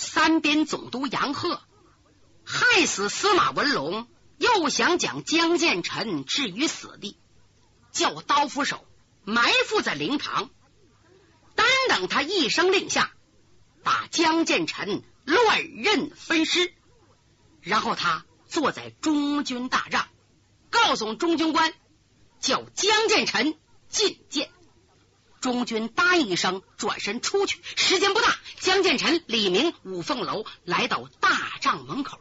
三边总督杨鹤害死司马文龙，又想将江建臣置于死地，叫刀斧手埋伏在灵堂，单等他一声令下，把江建臣乱刃分尸，然后他坐在中军大帐，告诉中军官叫江建臣觐见。中军答应一声，转身出去。时间不大，江建成、李明、五凤楼来到大帐门口，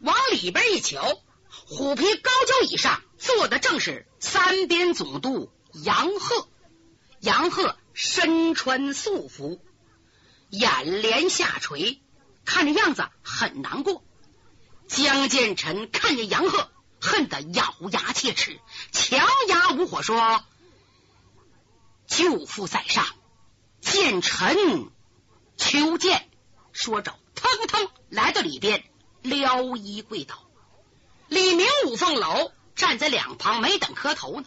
往里边一瞧，虎皮高脚椅上坐的正是三边总督杨鹤。杨鹤身穿素服，眼帘下垂，看着样子很难过。江建成看见杨鹤，恨得咬牙切齿，强压无火说。舅父在上，见臣求见。说着，腾腾来到里边，撩衣跪倒。李明、五凤楼站在两旁，没等磕头呢。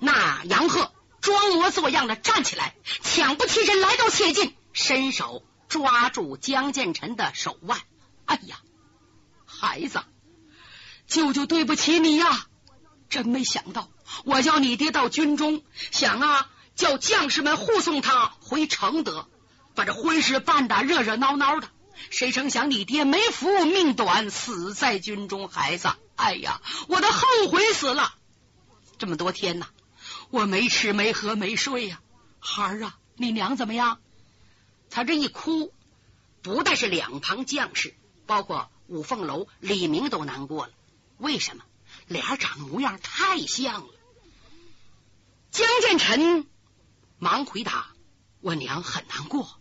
那杨鹤装模作样的站起来，抢不起身来到切近，伸手抓住江建成的手腕。哎呀，孩子，舅舅对不起你呀！真没想到，我叫你爹到军中，想啊。叫将士们护送他回承德，把这婚事办得热热闹闹的。谁成想你爹没福，命短，死在军中。孩子，哎呀，我都后悔死了。这么多天呐，我没吃没喝没睡呀。孩儿啊，你娘怎么样？他这一哭，不但是两旁将士，包括五凤楼李明都难过了。为什么？俩长模样太像了。江建成。忙回答：“我娘很难过，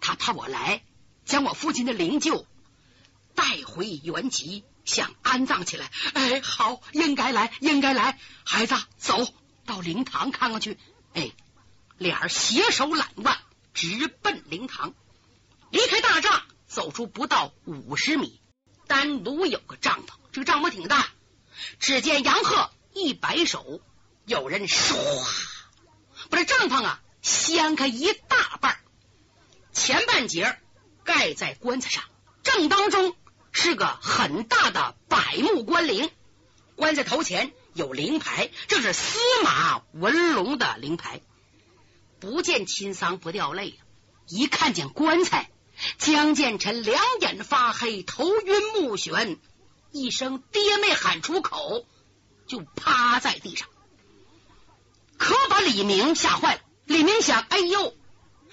她怕我来将我父亲的灵柩带回原籍，想安葬起来。哎，好，应该来，应该来。孩子，走到灵堂看看去。哎，俩人携手揽腕，直奔灵堂。离开大帐，走出不到五十米，单独有个帐篷，这个帐篷挺大。只见杨鹤一摆手，有人唰。”把这帐篷啊掀开一大半，前半截盖在棺材上，正当中是个很大的百木棺灵，棺材头前有灵牌，这是司马文龙的灵牌。不见亲丧不掉泪，一看见棺材，江建成两眼发黑，头晕目眩，一声爹没喊出口，就趴在地上。可把李明吓坏了。李明想：哎呦，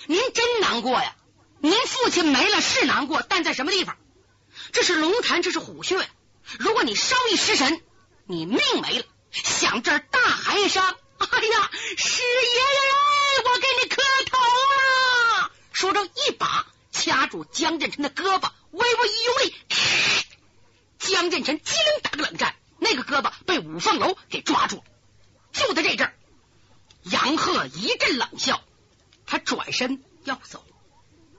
您真难过呀！您父亲没了是难过，但在什么地方？这是龙潭，这是虎穴。如果你稍一失神，你命没了。想这儿大喊一声：“哎呀，师爷爷，我给你磕头了！”说着，一把掐住江振臣的胳膊，微微一用力，江振臣机灵打个冷战，那个胳膊被五凤楼给抓住了。就在这阵儿。杨鹤一阵冷笑，他转身要走。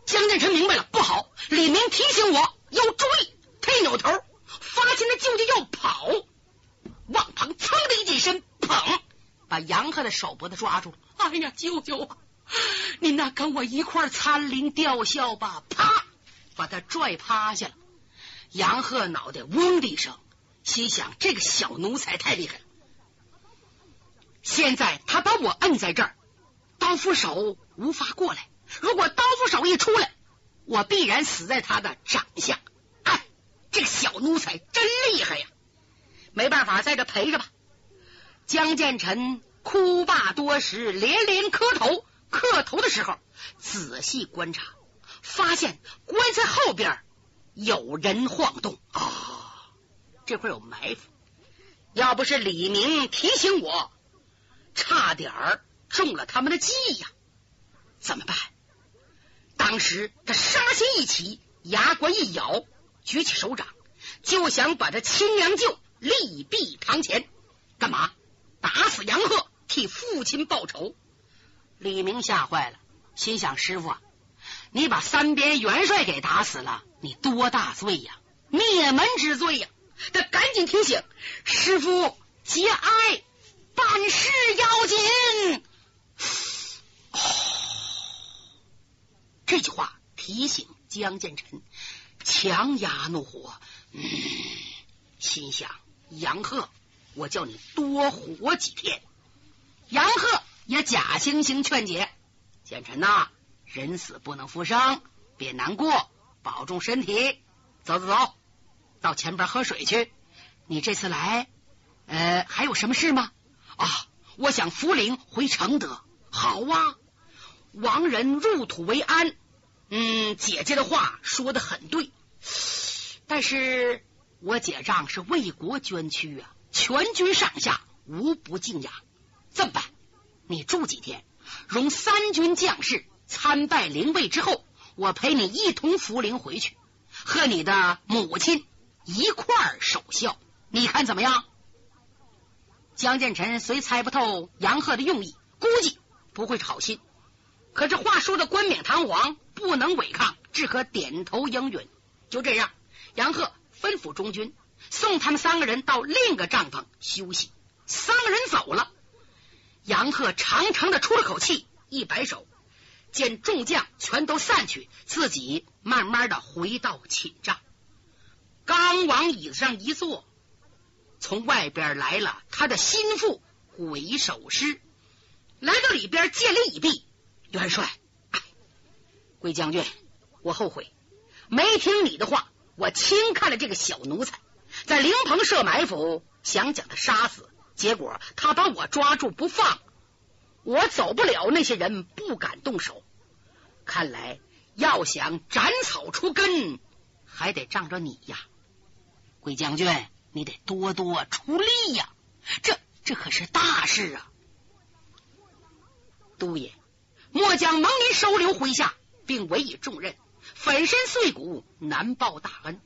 江建成明白了，不好！李明提醒我要注意。他一扭头，发现他舅舅要跑，往旁噌的一近身，砰，把杨鹤的手脖子抓住了。哎呀，舅舅啊，您那跟我一块参林吊孝吧！啪，把他拽趴下了。杨鹤脑袋嗡的一声，心想：这个小奴才太厉害了。现在他把我摁在这儿，刀斧手无法过来。如果刀斧手一出来，我必然死在他的掌下。哎，这个小奴才真厉害呀！没办法，在这陪着吧。江建成哭罢多时，连连磕头。磕头的时候，仔细观察，发现棺材后边有人晃动啊！这会有埋伏。要不是李明提醒我。差点儿中了他们的计呀！怎么办？当时他杀心一起，牙关一咬，举起手掌，就想把这亲娘舅立毙堂前。干嘛？打死杨鹤，替父亲报仇。李明吓坏了，心想：师傅，啊你把三边元帅给打死了，你多大罪呀？灭门之罪呀！他赶紧提醒师傅节哀。办事要紧。哦，这句话提醒江建成强压怒火，嗯，心想：杨鹤，我叫你多活几天。杨鹤也假惺惺劝解：建成呐，人死不能复生，别难过，保重身体。走走走，到前边喝水去。你这次来，呃，还有什么事吗？啊，我想扶灵回承德。好啊，亡人入土为安。嗯，姐姐的话说的很对，但是我姐丈是为国捐躯啊，全军上下无不敬仰。这么办？你住几天，容三军将士参拜灵位之后，我陪你一同扶灵回去，和你的母亲一块儿守孝。你看怎么样？江建成虽猜不透杨鹤的用意，估计不会是好心。可这话说的冠冕堂皇，不能违抗，只可点头应允。就这样，杨鹤吩咐中军送他们三个人到另一个帐篷休息。三个人走了，杨鹤长长的出了口气，一摆手，见众将全都散去，自己慢慢的回到寝帐，刚往椅子上一坐。从外边来了他的心腹鬼守师，来到里边见礼已毕。元帅，鬼将军，我后悔没听你的话，我轻看了这个小奴才，在灵棚设埋伏，想将他杀死，结果他把我抓住不放，我走不了，那些人不敢动手。看来要想斩草除根，还得仗着你呀，鬼将军。你得多多出力呀，这这可是大事啊！都爷，末将蒙您收留麾下，并委以重任，粉身碎骨，难报大恩。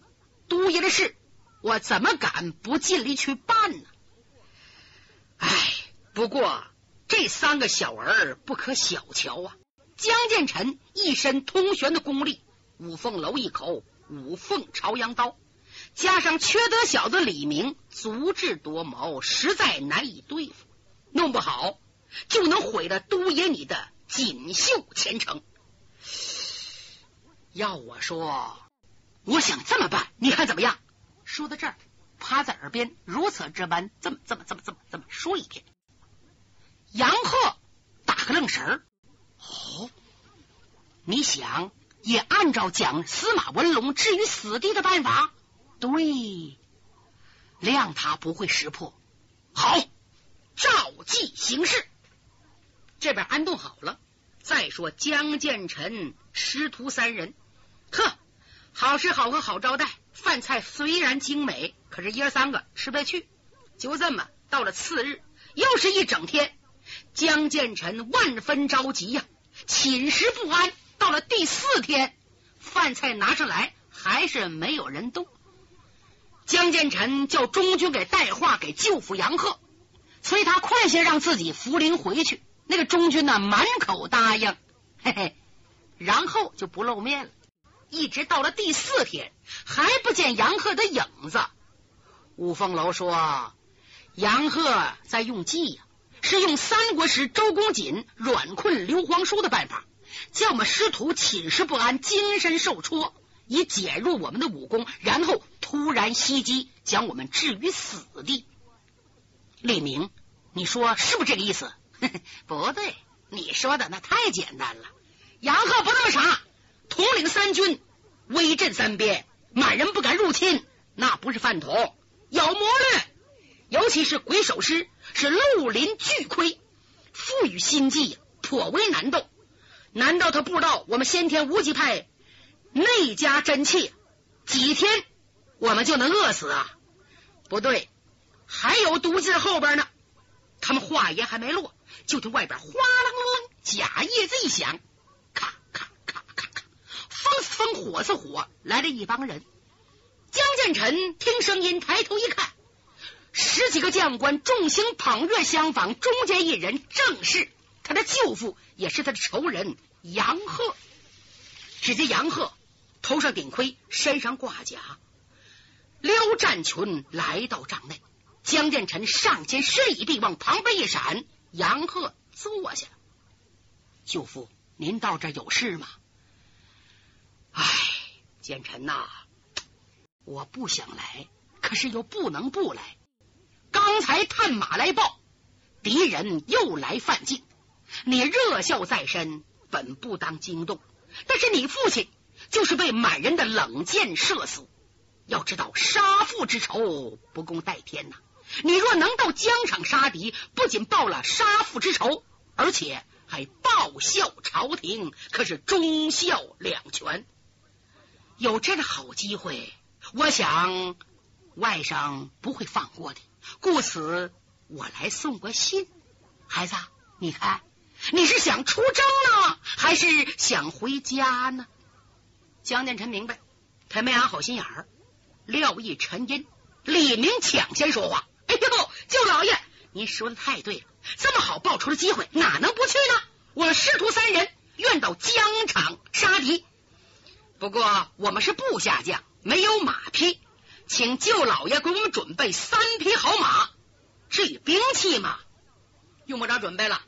都爷的事，我怎么敢不尽力去办呢？哎，不过这三个小儿不可小瞧啊！江建成一身通玄的功力，五凤楼一口五凤朝阳刀。加上缺德小子李明足智多谋，实在难以对付，弄不好就能毁了都爷你的锦绣前程。要我说，我想这么办，你看怎么样？说到这儿，趴在耳边如此这般，这么这么这么这么这么说一遍。杨鹤打个愣神儿，哦，你想也按照将司马文龙置于死地的办法？对，谅他不会识破。好，照计行事。这边安顿好了，再说江建成师徒三人，呵，好吃好喝好招待。饭菜虽然精美，可是爷三个吃不下去。就这么到了次日，又是一整天，江建成万分着急呀，寝食不安。到了第四天，饭菜拿上来，还是没有人动。江建成叫中军给带话给舅父杨鹤，催他快些让自己扶灵回去。那个中军呢，满口答应，嘿嘿，然后就不露面了。一直到了第四天，还不见杨鹤的影子。五凤楼说，杨鹤在用计呀，是用三国时周公瑾软困刘皇叔的办法，叫我们师徒寝食不安，精神受挫。以减弱我们的武功，然后突然袭击，将我们置于死地。李明，你说是不是这个意思？不对，你说的那太简单了。杨鹤不那么傻，统领三军，威震三边，满人不敢入侵，那不是饭桶，有谋略。尤其是鬼手师是绿林巨亏，赋予心计，颇为难斗。难道他不知道我们先天无极派？内家真气，几天我们就能饿死啊？不对，还有毒劲后边呢。他们话音还没落，就听外边哗啷啷啷，假叶子一响，咔咔咔咔咔，风似风，火似火，来了一帮人。江建成听声音，抬头一看，十几个将官众星捧月相仿，中间一人正是他的舅父，也是他的仇人杨鹤。只见杨鹤。头上顶盔，身上挂甲，刘战群来到帐内。江建臣上前施以臂，往旁边一闪，杨鹤坐下。舅父，您到这有事吗？唉。建臣呐，我不想来，可是又不能不来。刚才探马来报，敌人又来犯境，你热笑在身，本不当惊动。但是你父亲就是被满人的冷箭射死。要知道杀父之仇不共戴天呐！你若能到疆场杀敌，不仅报了杀父之仇，而且还报效朝廷，可是忠孝两全。有这个好机会，我想外甥不会放过的。故此，我来送个信。孩子，你看，你是想出征呢，还是想回家呢？江建成明白，他没安好心眼儿。廖毅沉吟，李明抢先说话：“哎呦，舅老爷，您说的太对了！这么好报仇的机会，哪能不去呢？我们师徒三人愿到疆场杀敌。不过我们是部下将，没有马匹，请舅老爷给我们准备三匹好马。至于兵器嘛，用不着准备了，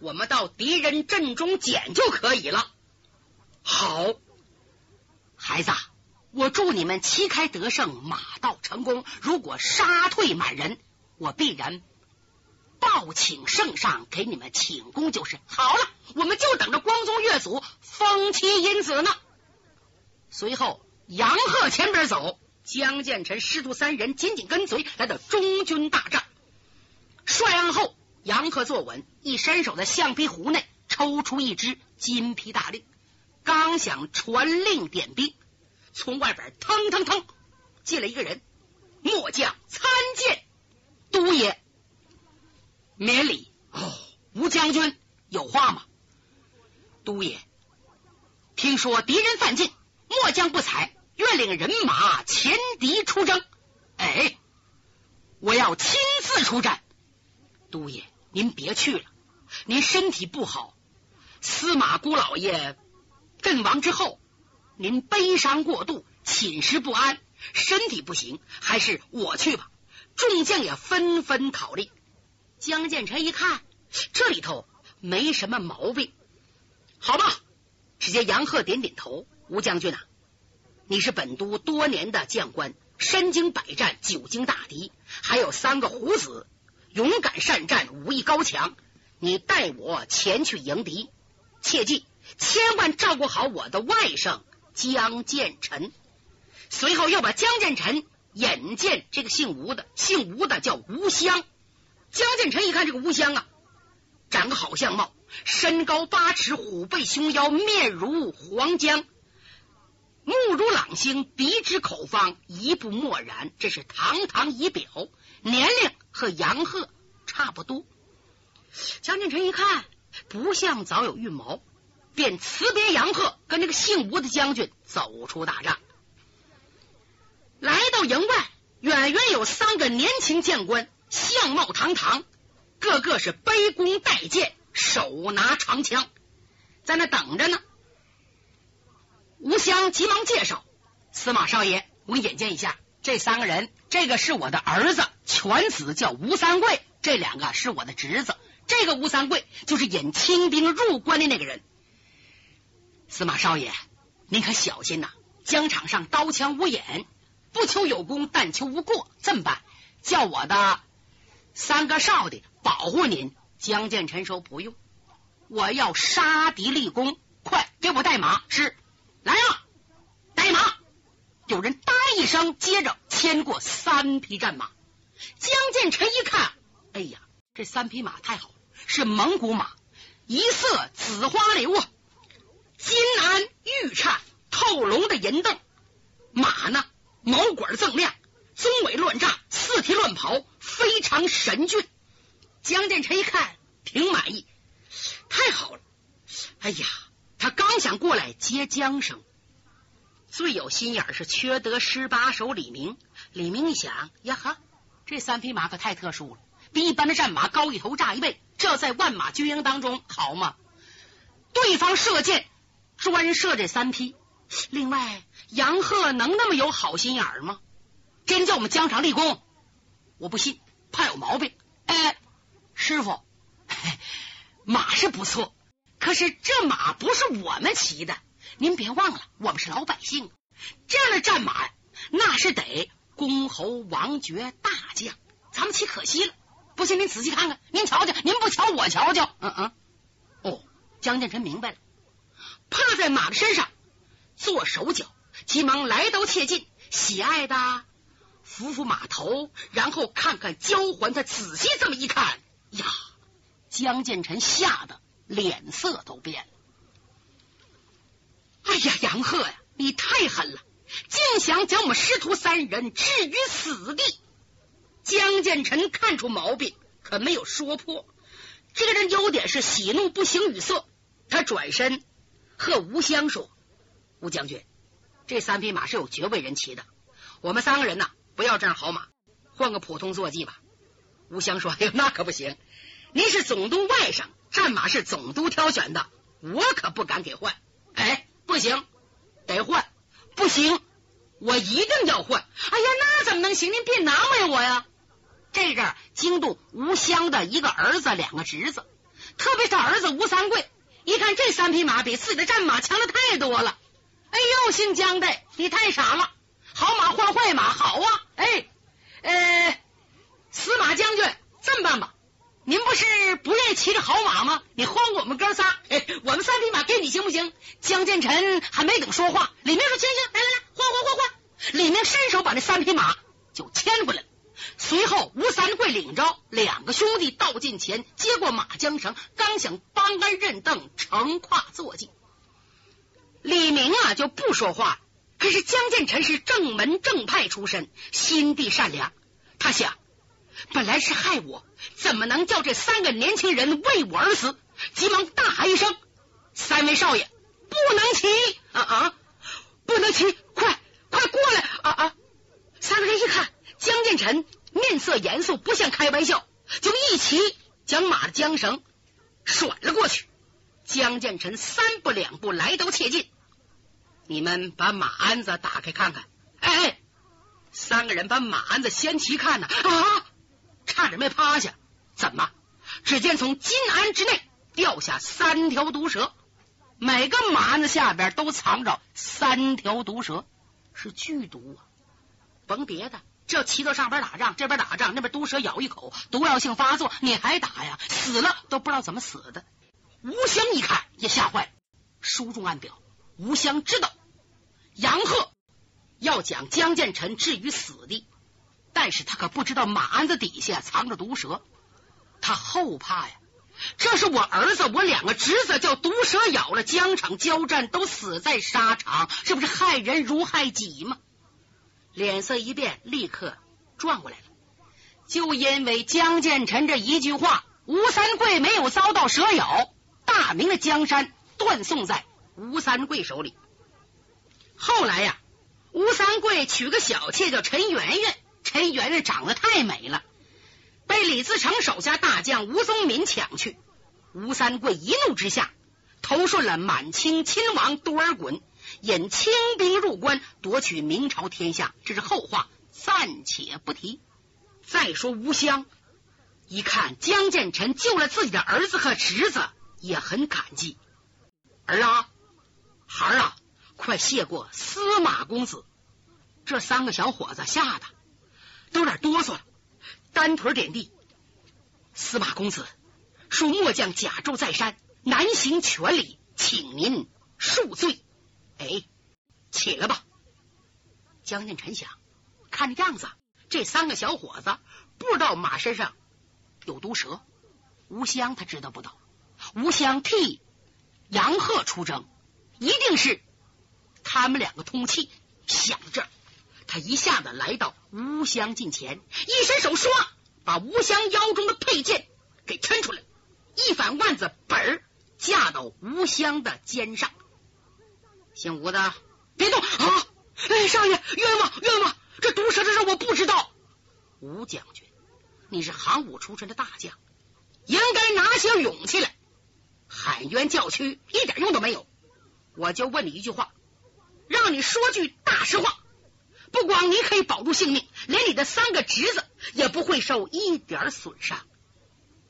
我们到敌人阵中捡就可以了。好，孩子。”我祝你们旗开得胜，马到成功。如果杀退满人，我必然报请圣上给你们请功就是。好了，我们就等着光宗岳祖封妻荫子呢。随后，杨鹤前边走，江建成师徒三人紧紧跟随，来到中军大帐。帅案后，杨鹤坐稳，一伸手在橡皮壶内抽出一支金皮大令，刚想传令点兵。从外边腾腾腾进来一个人，末将参见都爷，免礼。哦，吴将军有话吗？都爷，听说敌人犯境，末将不才，愿领人马前敌出征。哎，我要亲自出战。都爷，您别去了，您身体不好。司马姑老爷阵亡之后。您悲伤过度，寝食不安，身体不行，还是我去吧。众将也纷纷考虑。江建成一看，这里头没什么毛病，好吧。只见杨鹤点点头：“吴将军啊，你是本都多年的将官，身经百战，久经大敌，还有三个虎子，勇敢善战，武艺高强。你带我前去迎敌，切记千万照顾好我的外甥。”江建臣，随后又把江建臣引荐这个姓吴的，姓吴的叫吴香。江建臣一看这个吴香啊，长个好相貌，身高八尺，虎背熊腰，面如黄浆，目如朗星，鼻直口方，一步默然，这是堂堂仪表。年龄和杨鹤差不多。江建臣一看，不像早有预谋。便辞别杨鹤，跟这个姓吴的将军走出大帐，来到营外，远远有三个年轻将官，相貌堂堂，个个是背弓带剑，手拿长枪，在那等着呢。吴襄急忙介绍：“司马少爷，我给你引荐一下，这三个人，这个是我的儿子，犬子叫吴三桂；这两个是我的侄子，这个吴三桂就是引清兵入关的那个人。”司马少爷，您可小心呐！疆场上刀枪无眼，不求有功，但求无过。这么办？叫我的三个少的保护您。江建臣说：“不用，我要杀敌立功。快给我带马！”是，来啊，带马！有人答一声，接着牵过三匹战马。江建臣一看，哎呀，这三匹马太好了，是蒙古马，一色紫花流啊！金鞍玉颤透龙的银镫，马呢毛管锃亮，鬃尾乱炸，四蹄乱跑，非常神俊。江建成一看，挺满意，太好了。哎呀，他刚想过来接缰绳，最有心眼是缺德十八手李明。李明一想，呀哈，这三匹马可太特殊了，比一般的战马高一头，炸一倍，这在万马军营当中好吗？对方射箭。专设这三批，另外杨鹤能那么有好心眼儿吗？真叫我们疆场立功，我不信，怕有毛病。哎，师傅，马是不错，可是这马不是我们骑的，您别忘了，我们是老百姓，这样的战马，那是得公侯王爵大将，咱们骑可惜了？不信您仔细看看，您瞧瞧，您不瞧我瞧瞧。嗯嗯，哦，江建成明白了，趴在马的身上做手脚，急忙来刀切近，喜爱的扶扶马头，然后看看交环，他仔细这么一看，呀，江建成吓得脸色都变了。哎呀，杨鹤呀，你太狠了，竟想将我们师徒三人置于死地！江建成看出毛病，可没有说破。这个人优点是喜怒不形于色。他转身和吴香说：“吴将军，这三匹马是有爵位人骑的，我们三个人呐，不要这样好马，换个普通坐骑吧。”吴香说：“哎呦，那可不行！您是总督外甥，战马是总督挑选的，我可不敢给换。哎，不行，得换，不行，我一定要换。哎呀，那怎么能行？您别难为我呀！”这阵京都吴襄的一个儿子，两个侄子，特别是儿子吴三桂，一看这三匹马比自己的战马强的太多了。哎呦，姓江的，你太傻了！好马换坏马，好啊！哎，呃，司马将军，这么办吧，您不是不愿意骑着好马吗？你换我们哥仨，哎我们三匹马给你行不行？江建成还没等说话，李明说：“行行，来来来，换换换换！”李明伸手把这三匹马就牵过来了。随后，吴三桂领着两个兄弟到近前，接过马缰绳，刚想帮鞍认凳，乘胯坐骑。李明啊就不说话。可是江建臣是正门正派出身，心地善良。他想，本来是害我，怎么能叫这三个年轻人为我而死？急忙大喊一声：“三位少爷，不能骑啊啊！不能骑！快快过来啊啊！”三个人一看。江建成面色严肃，不像开玩笑，就一起将马的缰绳甩了过去。江建成三步两步来刀切近，你们把马鞍子打开看看。哎哎，三个人把马鞍子掀起看呢，啊，差点没趴下。怎么？只见从金鞍之内掉下三条毒蛇，每个马鞍子下边都藏着三条毒蛇，是剧毒啊！甭别的。这骑到上边打仗，这边打仗，那边毒蛇咬一口，毒药性发作，你还打呀？死了都不知道怎么死的。吴香一看也吓坏了，书中暗表，吴香知道杨鹤要将江建成置于死地，但是他可不知道马鞍子底下藏着毒蛇，他后怕呀。这是我儿子，我两个侄子叫毒蛇咬了，疆场交战都死在沙场，这不是害人如害己吗？脸色一变，立刻转过来了。就因为江建成这一句话，吴三桂没有遭到蛇咬，大明的江山断送在吴三桂手里。后来呀，吴三桂娶个小妾叫陈圆圆，陈圆圆长得太美了，被李自成手下大将吴宗民抢去。吴三桂一怒之下，投顺了满清亲王多尔衮。引清兵入关，夺取明朝天下，这是后话，暂且不提。再说吴襄，一看江建成救了自己的儿子和侄子，也很感激。儿啊，孩儿啊，快谢过司马公子！这三个小伙子吓得都有点哆嗦了，单腿点地。司马公子，恕末将甲胄在山，难行全礼，请您恕罪。哎，起来吧！江建臣想，看这样子，这三个小伙子不知道马身上有毒蛇。吴香他知道不到，吴香替杨鹤出征，一定是他们两个通气。想着，他一下子来到吴香近前，一伸手唰，把吴香腰中的佩剑给抻出来，一反腕子，本儿架到吴香的肩上。姓吴的，别动啊！哎，少爷，冤枉，冤枉！这毒蛇的事我不知道。吴将军，你是行武出身的大将，应该拿些勇气来，喊冤叫屈一点用都没有。我就问你一句话，让你说句大实话，不光你可以保住性命，连你的三个侄子也不会受一点损伤。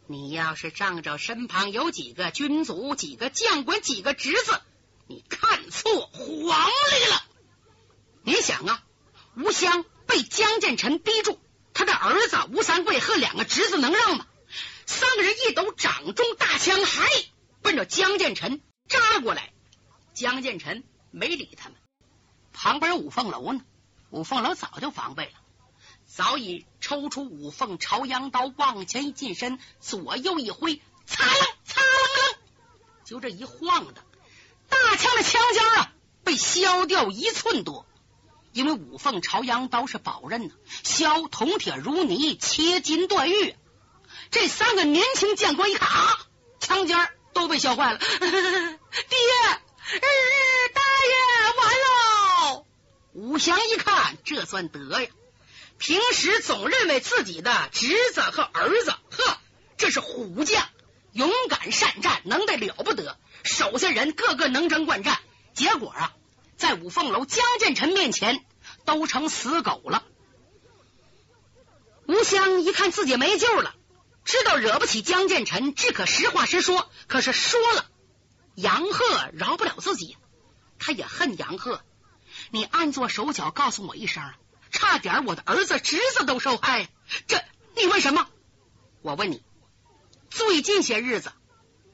你要是仗着身旁有几个军卒、几个将官、几个侄子。你看错皇历了！你想啊，吴襄被江建成逼住，他的儿子吴三桂和两个侄子能让吗？三个人一抖掌中大枪，还奔着江建成扎过来。江建成没理他们，旁边五凤楼呢？五凤楼早就防备了，早已抽出五凤朝阳刀，往前一近身，左右一挥，擦楞擦楞楞，就这一晃的，大枪的枪尖啊，被削掉一寸多。因为五凤朝阳刀是宝刃呢，削铜铁如泥，切金断玉。这三个年轻将官一看啊，枪尖都被削坏了，爹。日大爷，完喽！武祥一看，这算得呀！平时总认为自己的侄子和儿子，呵，这是虎将，勇敢善战，能得了不得。手下人个个能征惯战，结果啊，在五凤楼江建臣面前都成死狗了。吴香一看自己没救了，知道惹不起江建臣，只可实话实说。可是说了。杨鹤饶不了自己，他也恨杨鹤。你暗做手脚，告诉我一声，差点我的儿子侄子都受害。这你问什么？我问你，最近些日子，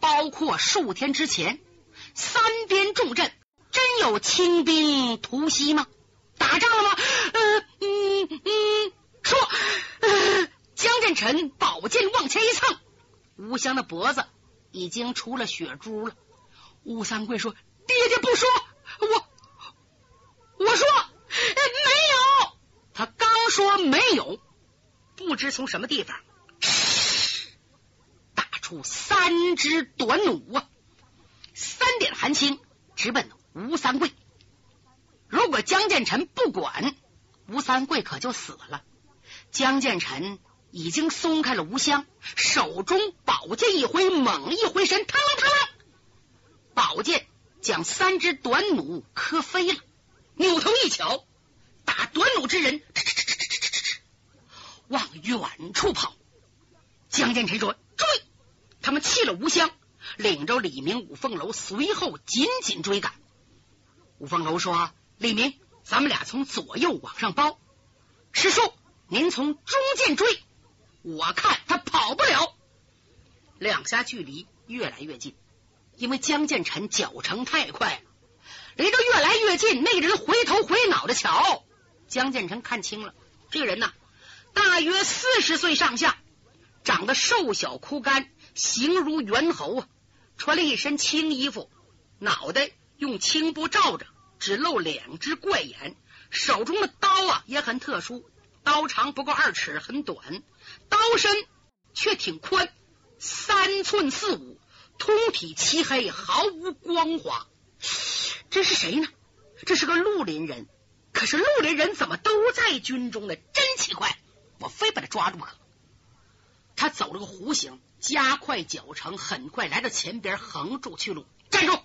包括数天之前，三边重镇真有清兵突袭吗？打仗了吗？嗯嗯嗯，说。江振臣宝剑往前一蹭，吴香的脖子已经出了血珠了。吴三桂说：“爹爹不说，我我说没有。他刚说没有，不知从什么地方出三支短弩啊，三点寒青直奔吴三桂。如果江建成不管，吴三桂可就死了。江建成已经松开了吴香，手中宝剑一挥，猛一回身，嘡啷嘡啷。”宝剑将三只短弩磕飞了，扭头一瞧，打短弩之人往远处跑。江建成说：“追！”他们弃了吴香，领着李明、五凤楼随后紧紧追赶。五凤楼说：“李明，咱们俩从左右往上包，师叔您从中间追，我看他跑不了。”两下距离越来越近。因为江建成脚程太快了，离得越来越近，那人回头回脑的瞧，江建成看清了，这个人呐，大约四十岁上下，长得瘦小枯干，形如猿猴啊，穿了一身青衣服，脑袋用青布罩着，只露两只怪眼，手中的刀啊也很特殊，刀长不够二尺，很短，刀身却挺宽，三寸四五。通体漆黑，毫无光滑。这是谁呢？这是个绿林人。可是绿林人怎么都在军中呢？真奇怪！我非把他抓住不可。他走了个弧形，加快脚程，很快来到前边，横住去路。站住！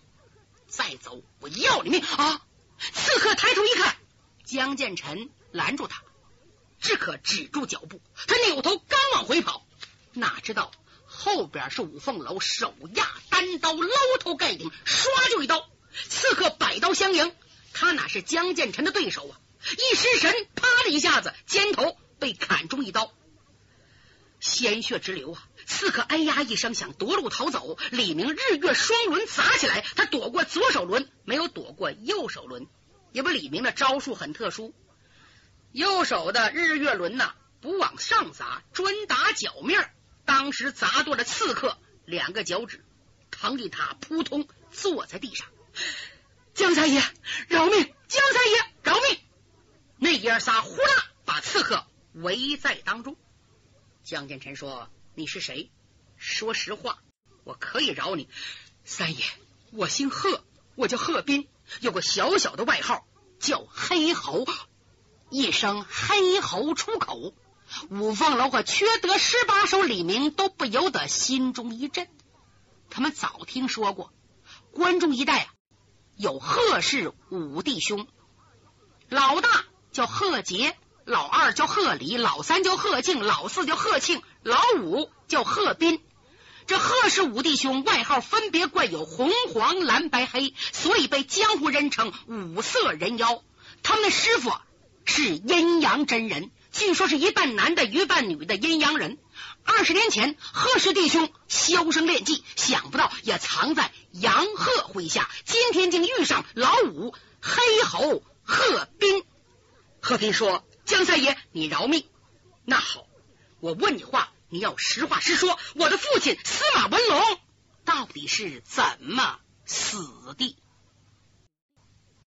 再走，我要你命啊！刺客抬头一看，江建成拦住他，只可止住脚步。他扭头刚往回跑，哪知道。后边是五凤楼，手压单刀，捞头盖顶，唰就一刀。刺客摆刀相迎，他哪是江建成的对手啊？一失神，啪的一下子，肩头被砍中一刀，鲜血直流啊！刺客哎呀一声，想夺路逃走。李明日月双轮砸起来，他躲过左手轮，没有躲过右手轮。因为李明的招数很特殊，右手的日月轮呐，不往上砸，专打脚面。当时砸断了刺客两个脚趾，疼的他扑通坐在地上。江三爷饶命！江三爷饶命！那爷仨呼啦把刺客围在当中。江建成说：“你是谁？说实话，我可以饶你。三爷，我姓贺，我叫贺斌，有个小小的外号叫黑猴。一声黑猴出口。”五凤楼和缺德十八手李明都不由得心中一震。他们早听说过关中一带啊有贺氏五弟兄，老大叫贺杰，老二叫贺礼，老三叫贺敬，老四叫贺庆，老五叫贺斌。这贺氏五弟兄外号分别冠有红、黄、蓝、白、黑，所以被江湖人称五色人妖。他们的师傅是阴阳真人，据说是一半男的，一半女的阴阳人。二十年前，贺氏弟兄销声匿迹，想不到也藏在杨贺麾下。今天竟遇上老五黑猴贺斌。贺斌说：“江三爷，你饶命。那好，我问你话，你要实话实说。我的父亲司马文龙到底是怎么死的？”